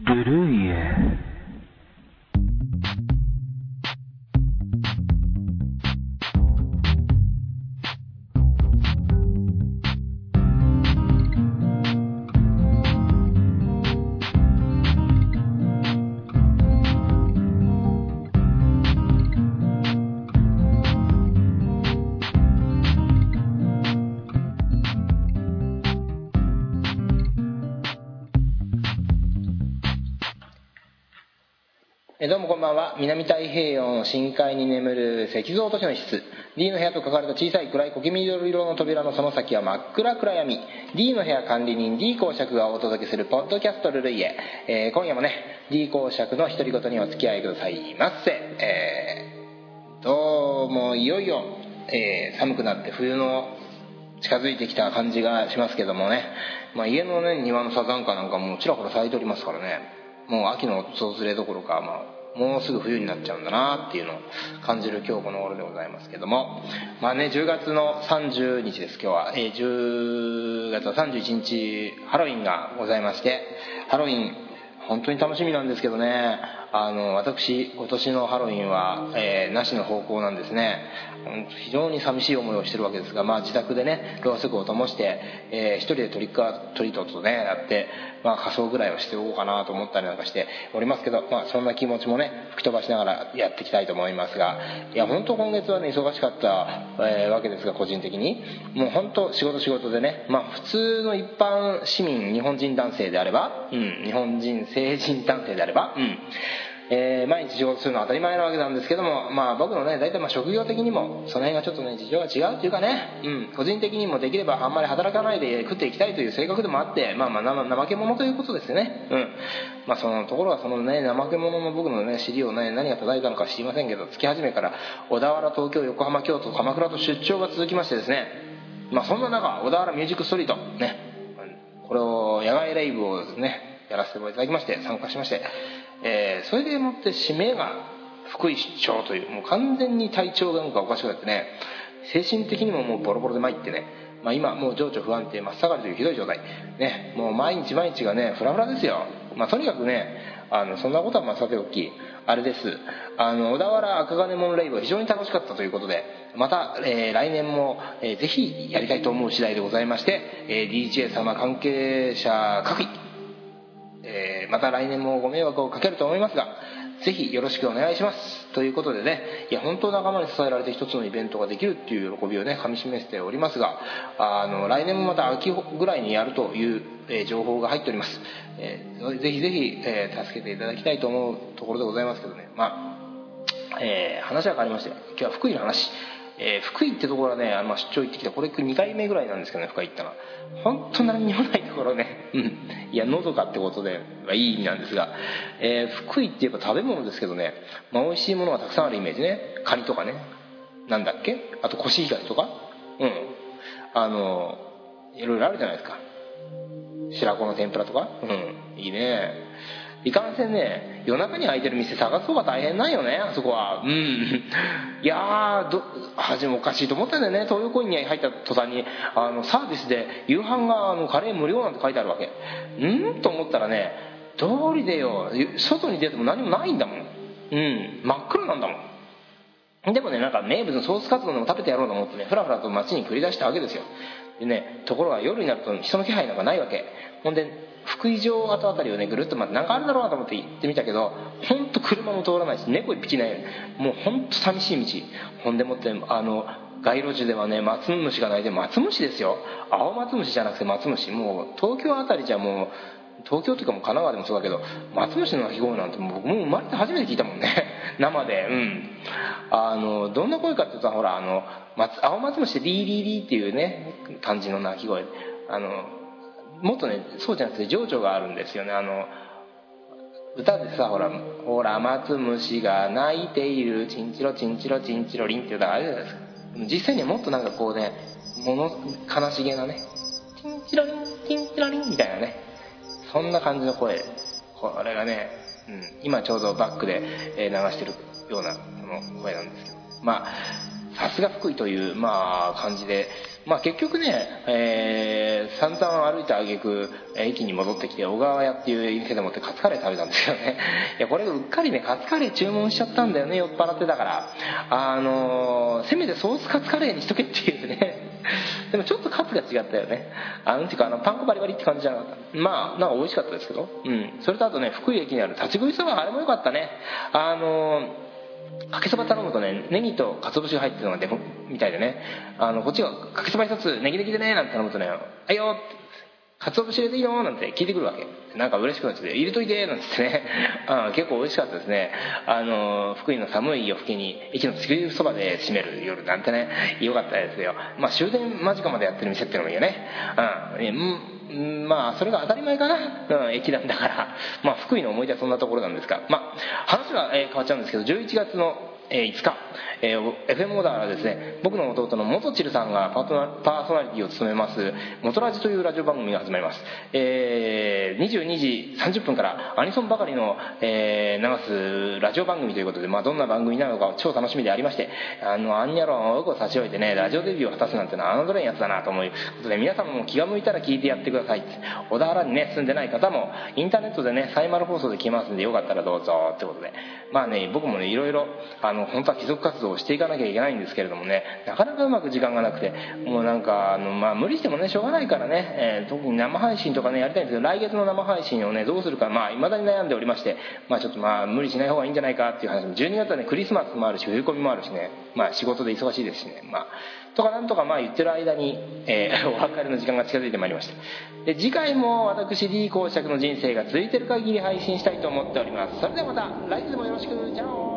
ブえどうもこんばんは。南太平洋の深海に眠る石像都市の室。D の部屋と書かれた小さい暗い小気味色の扉のその先は真っ暗暗闇。D の部屋管理人 D 公爵がお届けするポッドキャストルルイエ、えー今夜もね D 公爵の独り言にお付き合いくださいませ。えーどうもいよいよ、えー寒くなって冬の近づいてきた感じがしますけどもね、まあ、家のね庭のサザンカなんかもうちらほら咲いておりますからね。もう秋の訪れどころか、まあ、もうすぐ冬になっちゃうんだなっていうのを感じる今日この頃でございますけども。まあね10月の30日です今日は、えー10月の31日ハロウィンがございましてハロウィン本当に楽しみなんですけどね。あの私今年のハロウィンは、えーなしの方向なんですね。非常に寂しい思いをしてるわけですが、まあ、自宅でねろうそくを灯して、えー一人でトリックアトリートとねやって、まあ、仮装ぐらいをしておこうかなと思ったりなんかしておりますけど、まあ、そんな気持ちもね吹き飛ばしながらやっていきたいと思いますがいや本当今月はね忙しかった、えーわけですが個人的に。もう本当仕事仕事でね、まあ、普通の一般市民日本人男性であれば、うん、日本人成人男性であれば、うん。えー毎日仕事するのは当たり前なわけなんですけども、まあ、僕のね大体まあ職業的にもその辺がちょっとね事情が違うっていうかね、うん、個人的にもできればあんまり働かないで食っていきたいという性格でもあって、まあ、まあ怠け者ということですよね、うん。まあ、そのところはそのね怠け者の僕のね尻をね何が叩いたのか知りませんけど月始めから小田原東京横浜京都鎌倉と出張が続きましてですね、まあ、そんな中小田原ミュージックストリートね。これを野外ライブをですねやらせていただきまして参加しまして、えーそれでもって締めが福井出張というもう完全に体調がなんかおかしくなってね精神的にももうボロボロで参ってね、まあ、今もう情緒不安定真っ盛りというひどい状態。ねもう毎日毎日がねフラフラですよ。まあとにかくねあのそんなことはまあさておきあれです。あの小田原赤金門ライブは非常に楽しかったということでまた、えー来年も、えーぜひやりたいと思う次第でございまして、えー DJ 様関係者各位えーまた来年もご迷惑をかけると思いますがぜひよろしくお願いします。ということでねいや本当仲間に支えられて一つのイベントができるっていう喜びをねかみしめておりますがあの来年もまた秋ぐらいにやるという、えー情報が入っております、えーぜひぜひ、えー助けていただきたいと思うところでございますけどね。まあえー話は変わりまして今日は福井の話、えー福井ってところはねあの出張行ってきたこれ2回目ぐらいなんですけどね福井行ったのは。本当何にもないところね。いやのどかってことでまあいい意味なんですが、えー福井って言えば食べ物ですけどね、まあ、美味しいものがたくさんあるイメージね。カニとかね。なんだっけ？あとコシヒカリとか。うん。あのいろいろあるじゃないですか。白子の天ぷらとか。うん。いいね。いかんせんね夜中に開いてる店探す方が大変なんよねあそこは。うん。いやーど初めおかしいと思ったんだよね。東横インに入った途端にあのサービスで夕飯があのカレー無料なんて書いてあるわけ。うん？と思ったらね通りでよ。外に出ても何もないんだもん。うん。真っ暗なんだもん。でもねなんか名物のソースカツ丼でも食べてやろうと思ってねふらふらと街に繰り出したわけですよ。でねところが夜になると人の気配なんかないわけ。ほんで福井城跡あたりをねぐるっと回ってなんかあるだろうなと思って行ってみたけどほんと車も通らないし猫一匹ないもうほんと寂しい道。ほんでもってあの街路樹ではね松虫が鳴いて松虫ですよ。青松虫じゃなくて松虫。もう東京あたりじゃもう東京っていうかも神奈川でもそうだけど松虫の鳴き声なんてもう僕もう生まれて初めて聞いたもんね。生で。うん。あのどんな声かっていうとほらあの松青松虫ってリーリーリーっていうね感じの鳴き声。あのもっとねそうじゃなくて情緒があるんですよね。あの歌でさほら「ほら松虫が鳴いている。チンチロチンチロチンチロリン」っていう歌があるじゃないですか。実際にはもっとなんかこうねもの悲しげなねチンチロリンチンチロリンみたいなね。そんな感じの声。これがね、うん、今ちょうどバックで流してるようなこの声なんですけどまあさすが福井という、まあ、感じで。まあ結局ね、えー、散々歩いた挙句駅に戻ってきて小川屋っていう店でもってカツカレー食べたんですよね。いやこれうっかりねカツカレー注文しちゃったんだよね酔っ払ってたから。あのー、せめてソースカツカレーにしとけっていうね。でもちょっとカップが違ったよね。あのていうかあのパン粉バリバリって感じじゃなかった。まあなんか美味しかったですけど。うん。それとあとね福井駅にある立ち食いそばあれも良かったね。あのーかけそば頼むとねネギと鰹節が入ってるのがデフみたいでね。あのこっちが「かけそば一つネギネギでね」なんて頼むとね「あいよ」って鰹節入れていいよなんて聞いてくるわけ。なんか嬉しくなっちゃって入れといてなんつってね。あ結構美味しかったですね。あの福井の寒い夜更けに駅の作りそばで締める夜なんてね。よかったですよ。まあ終電間近までやってる店ってのもいいよね。うん。まあそれが当たり前かな、うん、駅なんだから。まあ福井の思い出はそんなところなんですが。まあ話は、え変わっちゃうんですけど11月のえ、5日、えー、FM オーダーはですね僕の弟の元チルさんがパートナパーソナリティを務めます「元ラジ」というラジオ番組が始まります、えー、22時30分からアニソンばかりの、えー、流すラジオ番組ということで、まあ、どんな番組なのか超楽しみでありましてあのアンニャロンをよく差し置いてねラジオデビューを果たすなんてのは侮れんやつだなと思うことで皆様も気が向いたら聞いてやってください小田原にね住んでない方もインターネットでねサイマル放送で来ますんでよかったらどうぞってことで。まあね僕もねいろいろあの本当は貴族活動をしていかなきゃいけないんですけれどもねなかなかうまく時間がなくてもうなんかあの、まあ、無理してもねしょうがないからね、えー、特に生配信とかねやりたいんですけど来月の生配信をねどうするかまあ未だに悩んでおりまして、まあ、ちょっとまあ無理しない方がいいんじゃないかっていう話も12月はねクリスマスもあるし冬込みもあるしね、まあ、仕事で忙しいですしねまあとかなんとかまあ言ってる間に、えー、お別れの時間が近づいてまいりました。で次回も私 D 公爵の人生が続いてる限り配信したいと思っております。それではまた来月もよろしく。じゃあ